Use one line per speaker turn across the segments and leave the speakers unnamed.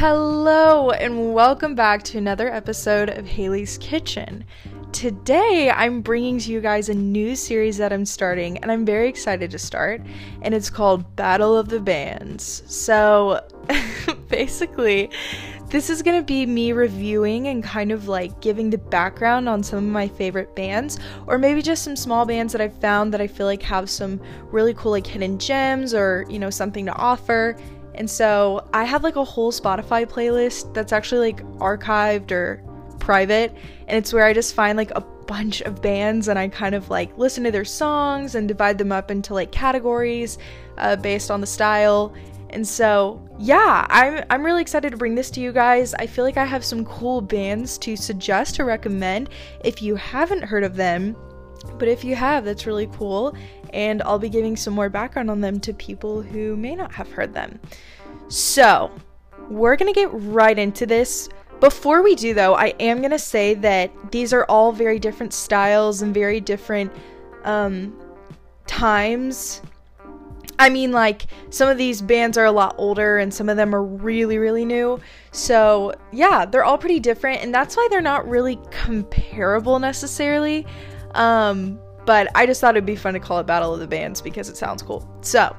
Hello, and welcome back to another episode of Haley's Kitchen. Today, I'm bringing to you guys a new series that I'm starting, and I'm very excited to start, and it's called Battle of the Bands. So, basically, this is to be me reviewing and kind of like giving the background on some of my favorite bands, or maybe just some small bands that I've found that I feel like have some really cool, like hidden gems or, you know, something to offer and so I have like a whole Spotify playlist that's actually like archived or private. And it's where I just find like a bunch of bands and I kind of like listen to their songs and divide them up into like categories uh, based on the style. And so, yeah, I'm, I'm really excited to bring this to you guys. I feel like I have some cool bands to suggest to recommend if you haven't heard of them. But if you have, that's really cool. And I'll be giving some more background on them to people who may not have heard them. So, we're to get right into this. Before we do, though, I am to say that these are all very different styles and very different um, times. I mean, like, some of these bands are a lot older and some of them are really, really new. So, yeah, they're all pretty different, and that's why they're not really comparable necessarily. Um, but I just thought it'd be fun to call it Battle of the Bands because it sounds cool. So,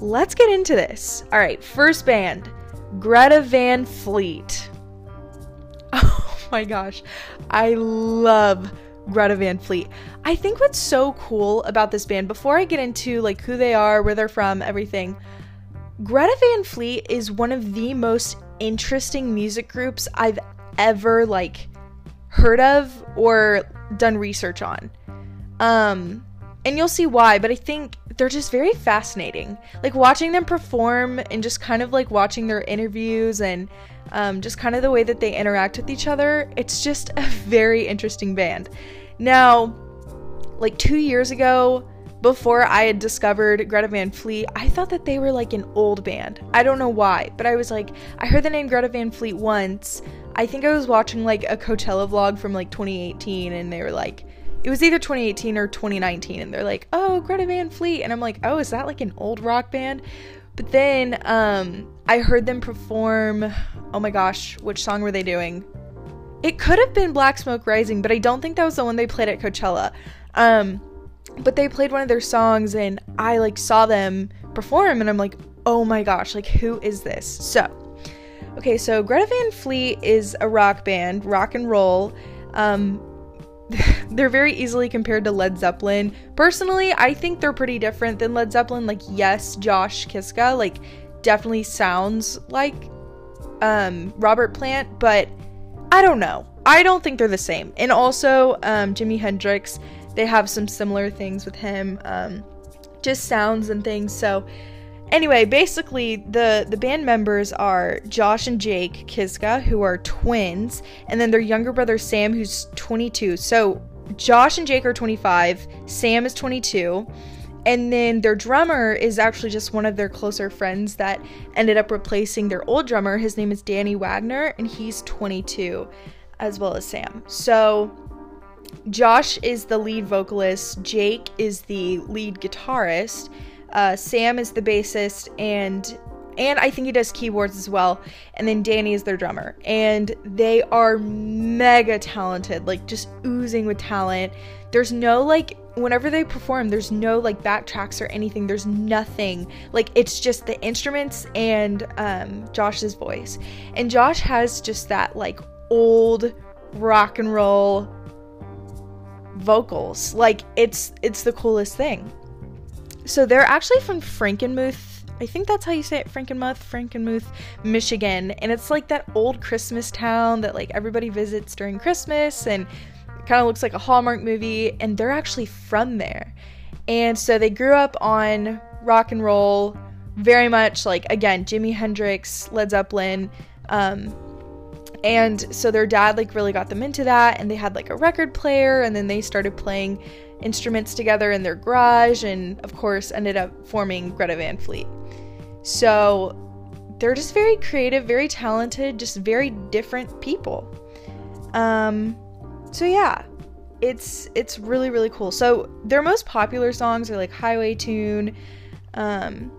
let's get into this. All right, first band Greta Van Fleet. Oh my gosh, I love Greta Van Fleet. I think what's so cool about this band, before I get into like who they are, where they're from, everything, Greta Van Fleet is one of the most interesting music groups I've ever like heard of or done research on. Um, and you'll see why, but I think they're just very fascinating. Like watching them perform and just kind of like watching their interviews and um, just kind of the way that they interact with each other, it's just a very interesting band. Now, like two years ago, before I had discovered Greta Van Fleet, I thought that they were like an old band. I don't know why, but I was like, I heard the name Greta Van Fleet once. I think I was watching like a Coachella vlog from like 2018, and they were like, it was either 2018 or 2019 and they're like oh greta van fleet and i'm like oh is that like an old rock band? But then um i heard them perform oh my gosh which song were they doing? It could have been black smoke rising but i don't think that was the one they played at coachella. Um but they played one of their songs and i like saw them perform and i'm like oh my gosh like who is this? So okay so greta van fleet is a rock band rock and roll um they're very easily compared to Led Zeppelin. Personally, I think they're pretty different than Led Zeppelin. Like, yes, Josh Kiszka, like, definitely sounds like um, Robert Plant, but I don't know. I don't think they're the same. And also, um, Jimi Hendrix, they have some similar things with him, um, just sounds and things. So, Anyway, basically the the band members are Josh and Jake Kiszka, who are twins, and then their younger brother Sam, who's 22. So Josh and Jake are 25, Sam is 22, and then their drummer is actually just one of their closer friends that ended up replacing their old drummer. His name is Danny Wagner, and he's 22, as well as Sam. So Josh is the lead vocalist, Jake is the lead guitarist uh, Sam is the bassist, and and I think he does keyboards as well. And then Danny is their drummer, and they are mega talented, like just oozing with talent. There's no like whenever they perform, there's no like backtracks or anything. There's nothing. Like it's just the instruments and um, Josh's voice. And Josh has just that like old rock and roll vocals. Like it's it's the coolest thing. So they're actually from Frankenmuth. I think that's how you say it, Frankenmuth, Frankenmuth, Michigan. And it's like that old Christmas town that like everybody visits during Christmas and kind of looks like a Hallmark movie. And they're actually from there. And so they grew up on rock and roll, very much like, again, Jimi Hendrix, Led Zeppelin. Um, and so their dad like really got them into that and they had like a record player and then they started playing instruments together in their garage, and of course, ended up forming Greta Van Fleet. So they're just very creative, very talented, just very different people. Um, so yeah, it's it's really really cool. So their most popular songs are like Highway Tune, um,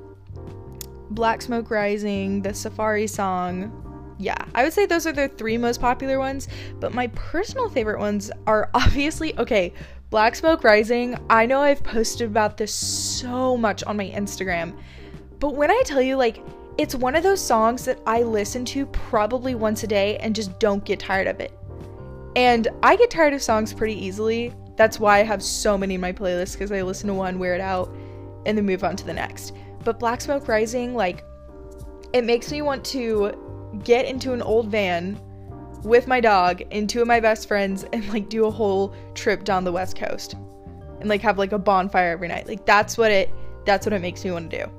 Black Smoke Rising, the Safari song, yeah, I would say those are the three most popular ones. But my personal favorite ones are obviously okay. Black Smoke Rising. I know I've posted about this so much on my Instagram, but when I tell you, like, it's one of those songs that I listen to probably once a day and just don't get tired of it. And I get tired of songs pretty easily. That's why I have so many in my playlist because I listen to one, wear it out, and then move on to the next. But Black Smoke Rising, like, it makes me want to get into an old van with my dog and two of my best friends and like do a whole trip down the west coast and like have like a bonfire every night. Like that's what it that's what it makes me want to do.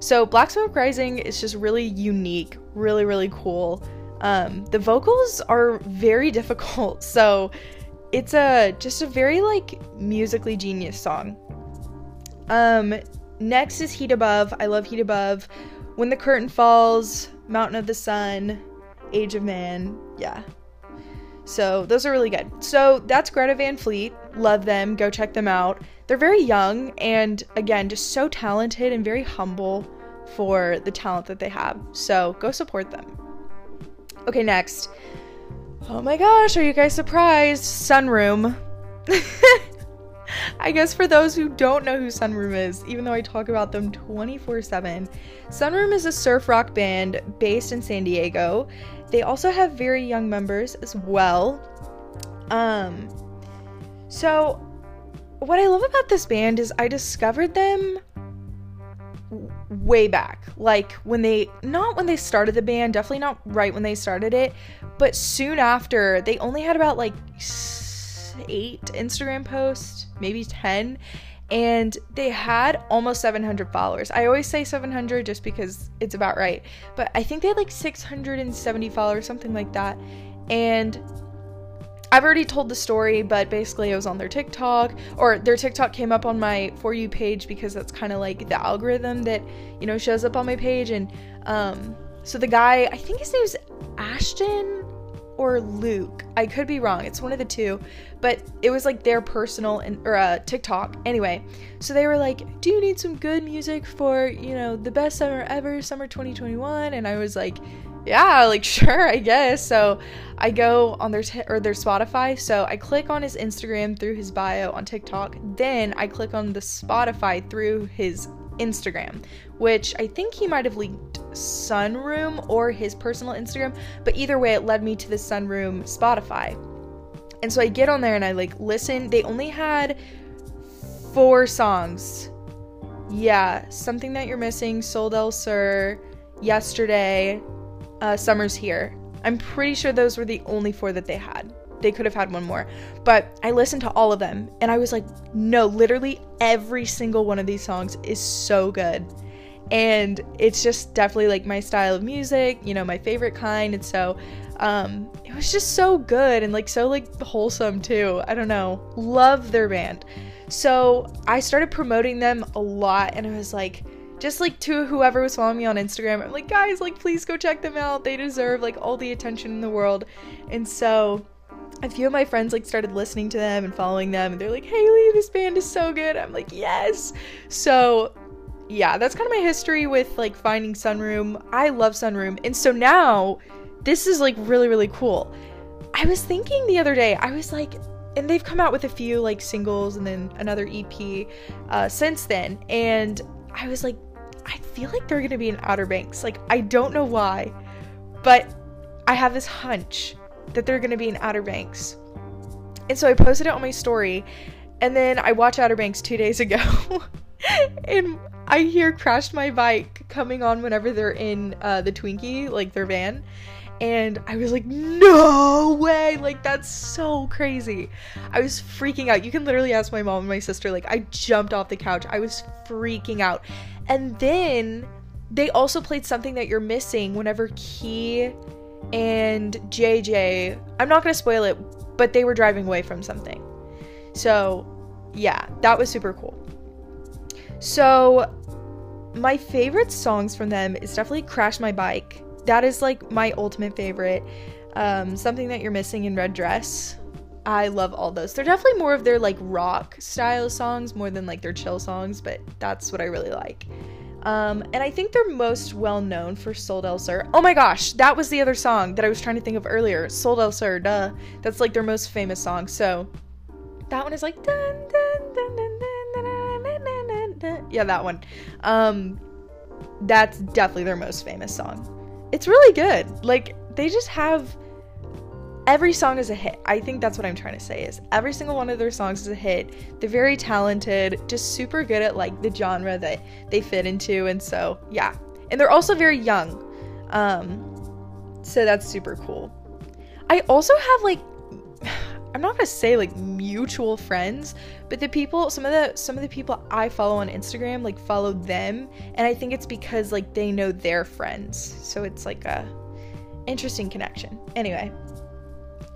So Black Smoke Rising is just really unique, really really cool. Um, the vocals are very difficult, so it's a just a very like musically genius song. Um, next is Heat Above. I love Heat Above. When the Curtain Falls, Mountain of the Sun, Age of Man. Yeah. So those are really good. So that's Greta Van Fleet. Love them. Go check them out. They're very young and again, just so talented and very humble for the talent that they have. So go support them. Okay, next. Oh my gosh, are you guys surprised? Sunroom. I guess for those who don't know who Sunroom is, even though I talk about them 24 7, Sunroom is a surf rock band based in San Diego. They also have very young members as well. Um, so, what I love about this band is I discovered them way back. Like when they, not when they started the band, definitely not right when they started it, but soon after, they only had about like eight Instagram posts, maybe 10, and they had almost 700 followers. I always say 700 just because it's about right, but I think they had like 670 followers, something like that. And I've already told the story, but basically I was on their TikTok, or their TikTok came up on my For You page because that's kind of like the algorithm that, you know, shows up on my page. And um, so the guy, I think his name's Ashton or Luke. I could be wrong. It's one of the two, but it was like their personal and or uh, TikTok. Anyway, so they were like, "Do you need some good music for you know the best summer ever, summer 2021?" And I was like, "Yeah, like sure, I guess." So I go on their t- or their Spotify. So I click on his Instagram through his bio on TikTok. Then I click on the Spotify through his Instagram, which I think he might have linked Sunroom or his personal Instagram, but either way, it led me to the Sunroom Spotify. And so I get on there and I like listen. They only had four songs. Yeah, Something That You're Missing, Sol del Sur, Yesterday, uh, Summer's Here. I'm pretty sure those were the only four that they had they could have had one more. But I listened to all of them and I was like, no, literally every single one of these songs is so good. And it's just definitely like my style of music, you know, my favorite kind. And so um, it was just so good and like so like wholesome too. I don't know. Love their band. So I started promoting them a lot and I was like, just like to whoever was following me on Instagram, I'm like, guys, like please go check them out. They deserve like all the attention in the world. And so a few of my friends like started listening to them and following them and they're like haley this band is so good. I'm like yes. So yeah that's kind of my history with like finding sunroom. I love sunroom and so now this is like really really cool. I was thinking the other day i was like and they've come out with a few like singles and then another ep uh, since then and i was like i feel like they're gonna be in outer banks. Like i don't know why but i have this hunch that they're gonna be in Outer Banks. And so I posted it on my story, and then I watched Outer Banks two days ago, and I hear Crashed My Bike coming on whenever they're in uh, the Twinkie, like their van. And I was like, no way! Like, that's so crazy. I was freaking out. You can literally ask my mom and my sister. Like, I jumped off the couch. I was freaking out. And then they also played something that you're missing whenever Kie and JJ, I'm not going to spoil it, but they were driving away from something. So, yeah, that was super cool. So, my favorite songs from them is definitely Crash My Bike. That is like my ultimate favorite. Um, something that you're missing in Red Dress. I love all those. They're definitely more of their like rock style songs more than like their chill songs, but that's what I really like. Um, and I think they're most well known for Sol del Sur. Oh my gosh, that was the other song that I was trying to think of earlier. Sol del Sur, duh. That's like their most famous song. So that one is like dun, dun, dun, dun, dun, dun, dun, dun, dun. yeah, that one. Um, that's definitely their most famous song. It's really good. Like they just have every song is a hit. I think that's what I'm trying to say is every single one of their songs is a hit. They're very talented, just super good at like the genre that they fit into and so yeah. And they're also very young. Um so that's super cool. I also have like I'm not gonna say like mutual friends, but the people, some of the some of the people I follow on Instagram, like follow them, and I think it's because like they know their friends, so it's like a interesting connection. Anyway,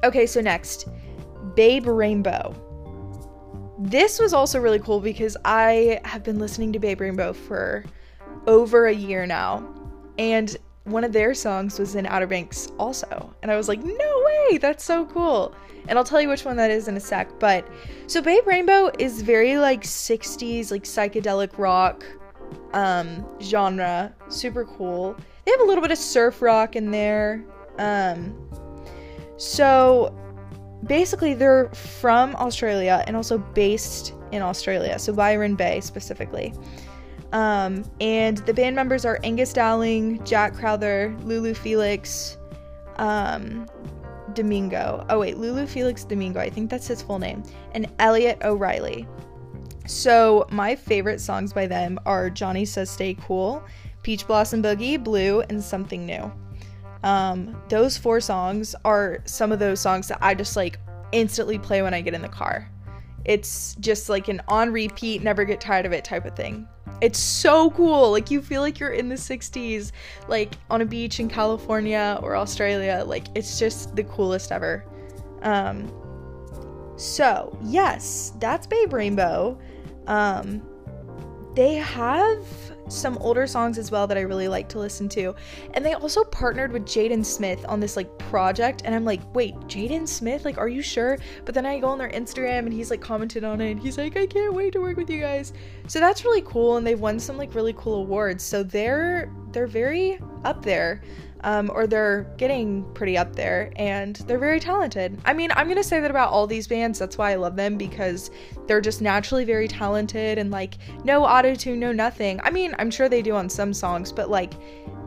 okay, so next, Babe Rainbow. This was also really cool because I have been listening to Babe Rainbow for over a year now, and one of their songs was in Outer Banks also, and I was like, no way, that's so cool and I'll tell you which one that is in a sec. But so Babe Rainbow is very like 60s, like psychedelic rock um, genre, super cool. They have a little bit of surf rock in there. Um, so basically, they're from Australia and also based in Australia, so Byron Bay specifically. Um, and the band members are Angus Dowling, Jack Crowther, Lulu Felix, um, Domingo. Oh, wait, Lulu Felix Domingo. I think that's his full name. And Elliot O'Reilly. So, my favorite songs by them are Johnny Says Stay Cool, Peach Blossom Boogie, Blue, and Something New. Um, those four songs are some of those songs that I just like instantly play when I get in the car. It's just like an on repeat, never get tired of it type of thing. It's so cool. Like you feel like you're in the 60s, like on a beach in California or Australia. Like it's just the coolest ever. Um so, yes, that's Babe Rainbow. Um they have some older songs as well that I really like to listen to. And they also partnered with Jaden Smith on this like project. And I'm like, wait, Jaden Smith? Like, are you sure? But then I go on their Instagram and he's like commented on it and he's like, I can't wait to work with you guys. So that's really cool. And they've won some like really cool awards. So they're they're very up there um, or they're getting pretty up there and they're very talented. I mean, I'm gonna say that about all these bands. That's why I love them because they're just naturally very talented and like no auto tune, no nothing. I mean, I'm sure they do on some songs, but like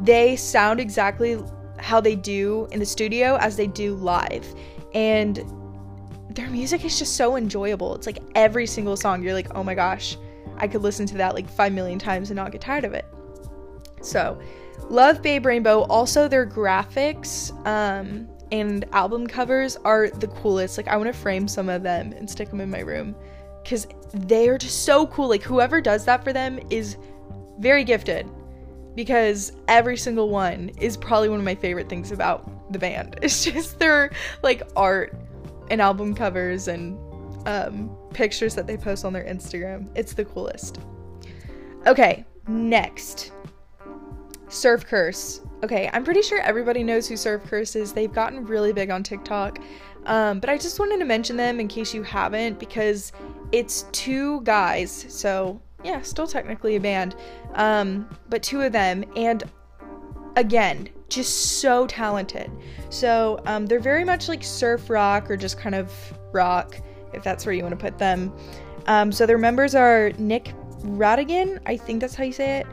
they sound exactly how they do in the studio as they do live. And their music is just so enjoyable. It's like every single song, you're like, oh my gosh, I could listen to that like 5 million times and not get tired of it. So, Love Babe Rainbow. Also, their graphics um, and album covers are the coolest. Like, I want to frame some of them and stick them in my room because they are just so cool. Like, whoever does that for them is very gifted because every single one is probably one of my favorite things about the band. It's just their like art and album covers and um, pictures that they post on their Instagram. It's the coolest. Okay, next. Surf Curse. Okay, I'm pretty sure everybody knows who Surf Curse is. They've gotten really big on TikTok. Um, but I just wanted to mention them in case you haven't because it's two guys. So, yeah, still technically a band. Um, but two of them. And again, just so talented. So, um, they're very much like surf rock or just kind of rock, if that's where you want to put them. Um, so, their members are Nick Rattigan. I think that's how you say it.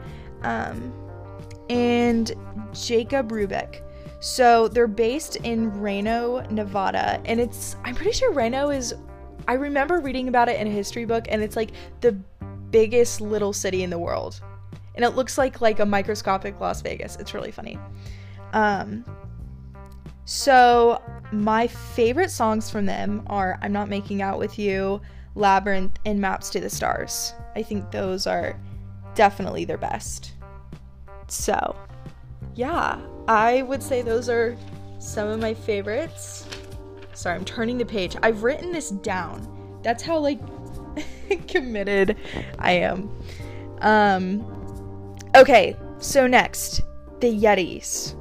And Jacob Rubeck. So they're based in Reno, Nevada, and it's I'm pretty sure Reno is I remember reading about it in a history book and it's like the biggest little city in the world. And it looks like like a microscopic Las Vegas. It's really funny. Um so my favorite songs from them are I'm Not Making Out With You, Labyrinth, and Maps to the Stars. I think those are definitely their best. So, yeah, I would say those are some of my favorites. Sorry, I'm turning the page. I've written this down. That's how like committed I am. Um okay, so next, the Yetis.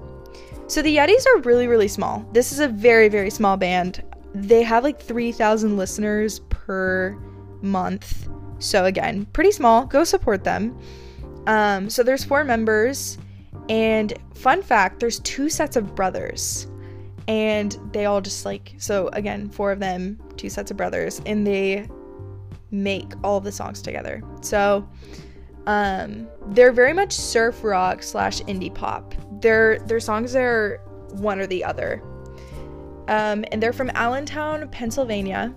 So the Yetis are really really small. This is a very very small band. They have like 3,000 listeners per month. So again, pretty small. Go support them. Um, so there's four members, and fun fact, there's two sets of brothers, and they all just like so again, four of them, two sets of brothers, and they make all the songs together. So um, they're very much surf rock slash indie pop. Their their songs are one or the other. Um, and they're from Allentown, Pennsylvania.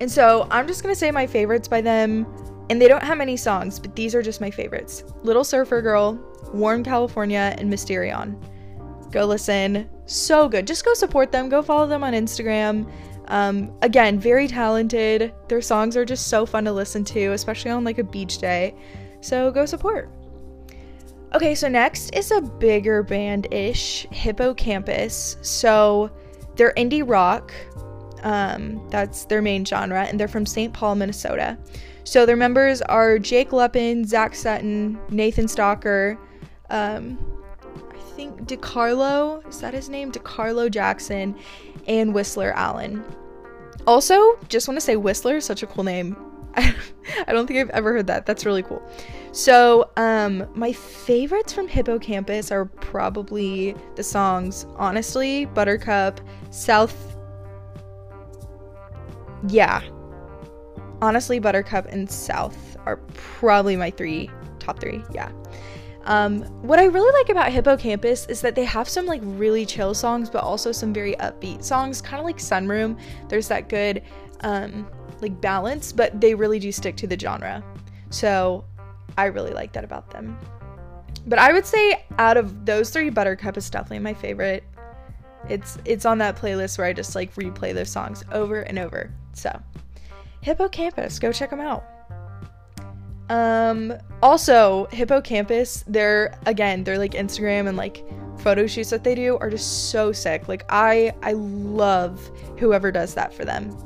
And so I'm just gonna say my favorites by them. And they don't have many songs, but these are just my favorites. Little Surfer Girl, Warm California, and Mysterion. Go listen. So good. Just go support them. Go follow them on Instagram. Um, again, very talented. Their songs are just so fun to listen to, especially on like a beach day. So go support. Okay, so next is a bigger band ish, Hippo Campus. So they're indie rock. Um, that's their main genre, and they're from St. Paul, Minnesota. So their members are Jake Luppen, Zach Sutton, Nathan Stocker, um, I think DeCarlo, is that his name? DeCarlo Jackson, and Whistler Allen. Also, just want to say Whistler is such a cool name. I don't think I've ever heard that. That's really cool. So, um, my favorites from Hippo Campus are probably the songs Honestly, Buttercup, South. Yeah. Honestly, Buttercup, and South are probably my three, top three. Yeah. Um, what I really like about Hippo Campus is that they have some like really chill songs, but also some very upbeat songs, kind of like Sunroom. There's that good um, like balance, but they really do stick to the genre. So I really like that about them. But I would say out of those three, Buttercup is definitely my favorite. It's it's on that playlist where I just like replay those songs over and over. So Hippo Campus, go check them out. Um, also, Hippo Campus, they're again, they're like Instagram and like photo shoots that they do are just so sick. Like I I love whoever does that for them.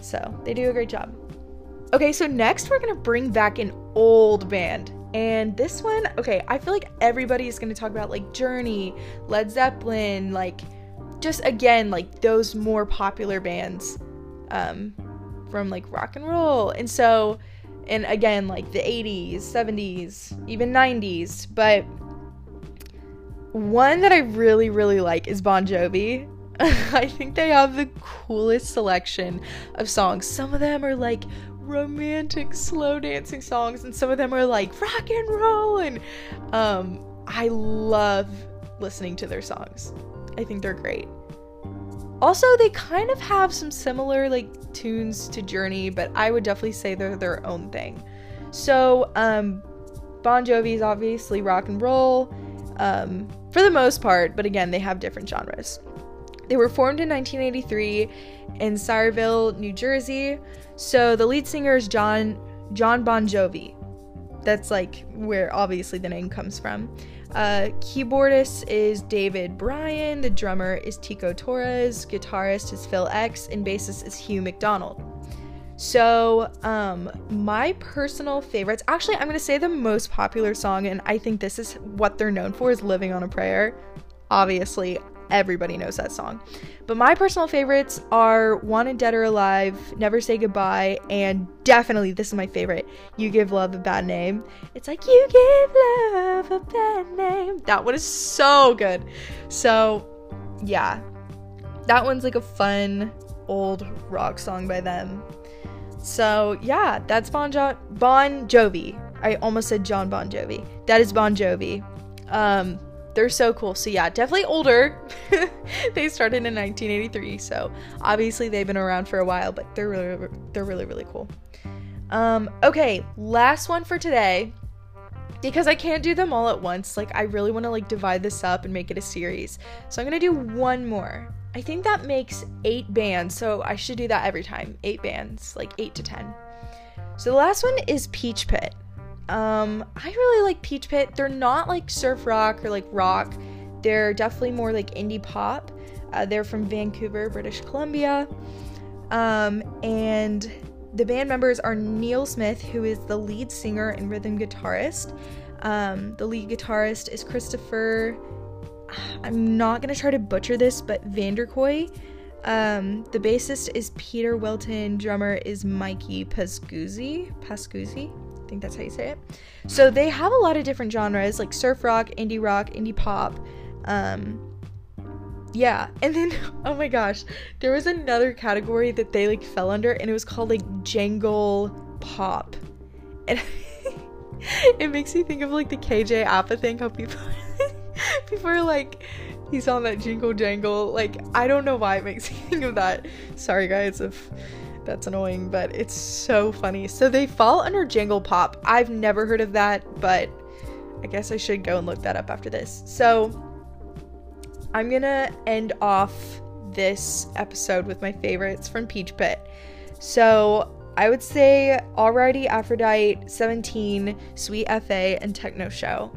So, they do a great job. Okay, so next we're going to bring back an old band. And this one, okay, I feel like everybody is going to talk about like Journey, Led Zeppelin, like just again like those more popular bands um from like rock and roll. And so and again like the 80s 70s even 90s but one that i really really like is bon jovi. I think they have the coolest selection of songs. Some of them are like romantic slow dancing songs and some of them are like rock and roll. And um i love listening to their songs. I think they're great also, they kind of have some similar like tunes to Journey, but I would definitely say they're their own thing. So, um, Bon Jovi is obviously rock and roll um, for the most part, but again, they have different genres. They were formed in 1983 in Sayreville, New Jersey. So the lead singer is Jon Jon Bon Jovi. That's like where obviously the name comes from. Uh, keyboardist is David Bryan, the drummer is Tico Torres, guitarist is Phil X, and bassist is Hugh McDonald. So, um, my personal favorites, actually, I'm gonna say the most popular song, and I think this is what they're known for, is Living on a Prayer. Obviously, everybody knows that song. But my personal favorites are Wanted Dead or Alive, Never Say Goodbye, and definitely this is my favorite, You Give Love a Bad Name. It's like You Give Love a Bad Name. That one is so good. So, yeah. That one's like a fun old rock song by them. So, yeah, that's Bon, jo- bon Jovi. I almost said Jon Bon Jovi. That is Bon Jovi. Um, they're so cool. So yeah, definitely older. they started in 1983, so obviously they've been around for a while, but they're really they're really really cool. Um, okay, last one for today. Because I can't do them all at once. Like I really want to like divide this up and make it a series. So I'm going to do one more. I think that makes 8 bands, so I should do that every time. 8 bands, like 8 to 10. So the last one is Peach Pit. Um, I really like Peach Pit. They're not like surf rock or like rock. They're definitely more like indie pop. Uh, they're from Vancouver, British Columbia. Um, and the band members are Neil Smith, who is the lead singer and rhythm guitarist. Um, the lead guitarist is Christopher. I'm not gonna try to butcher this, but Vanderkooy. Um, the bassist is Peter Wilton. Drummer is Mikey Pascuzzi. Pascuzzi. I think that's how you say it. So they have a lot of different genres like surf rock, indie rock, indie pop. Um, yeah, and then oh my gosh, there was another category that they like fell under, and it was called like jangle pop, and it makes me think of like the KJ Apa thing, how people people are like he's on that jingle jangle. Like I don't know why it makes me think of that. Sorry guys if that's annoying, but it's so funny. So they fall under jangle pop. I've never heard of that, but I guess I should go and look that up after this. So I'm gonna end off this episode with my favorites from Peach Pit. So I would say Alrighty Aphrodite, 17, Sweet FA, and Techno Show.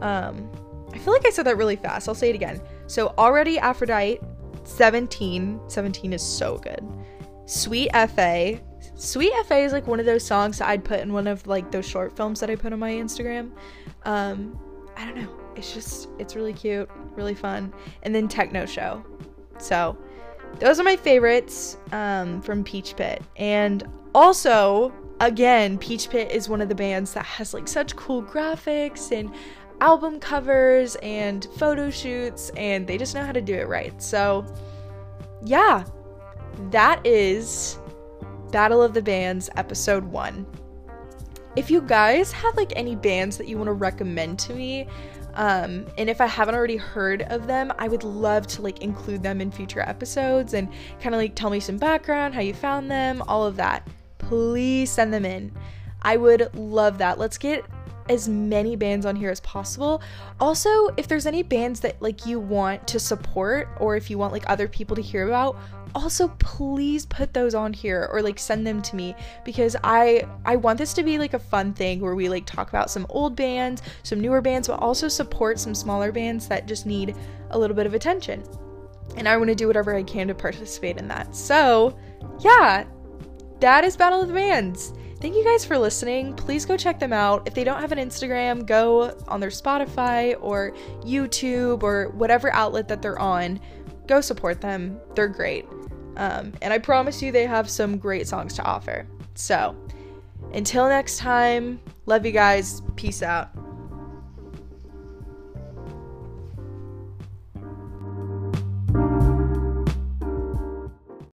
Um, I feel like I said that really fast. I'll say it again. So Already Aphrodite, 17. 17 is so good. Sweet FA. Sweet FA is like one of those songs I'd put in one of like those short films that I put on my Instagram. Um, I don't know. It's just it's really cute, really fun. And then Techno Show. So those are my favorites um, from Peach Pit. And also, again, Peach Pit is one of the bands that has like such cool graphics and album covers and photo shoots, and they just know how to do it right. So, yeah, that is Battle of the Bands episode one. If you guys have like any bands that you want to recommend to me, um, and if I haven't already heard of them, I would love to like include them in future episodes and kind of like tell me some background, how you found them, all of that. Please send them in. I would love that. Let's get as many bands on here as possible. Also, if there's any bands that like you want to support or if you want like other people to hear about, also please put those on here or like send them to me because I I want this to be like a fun thing where we like talk about some old bands, some newer bands, but also support some smaller bands that just need a little bit of attention. And I want to do whatever I can to participate in that. So, yeah, that is Battle of the Bands. Thank you guys for listening. Please go check them out. If they don't have an Instagram, go on their Spotify or YouTube or whatever outlet that they're on. Go support them. They're great. Um, and I promise you, they have some great songs to offer. So, until next time, love you guys. Peace out.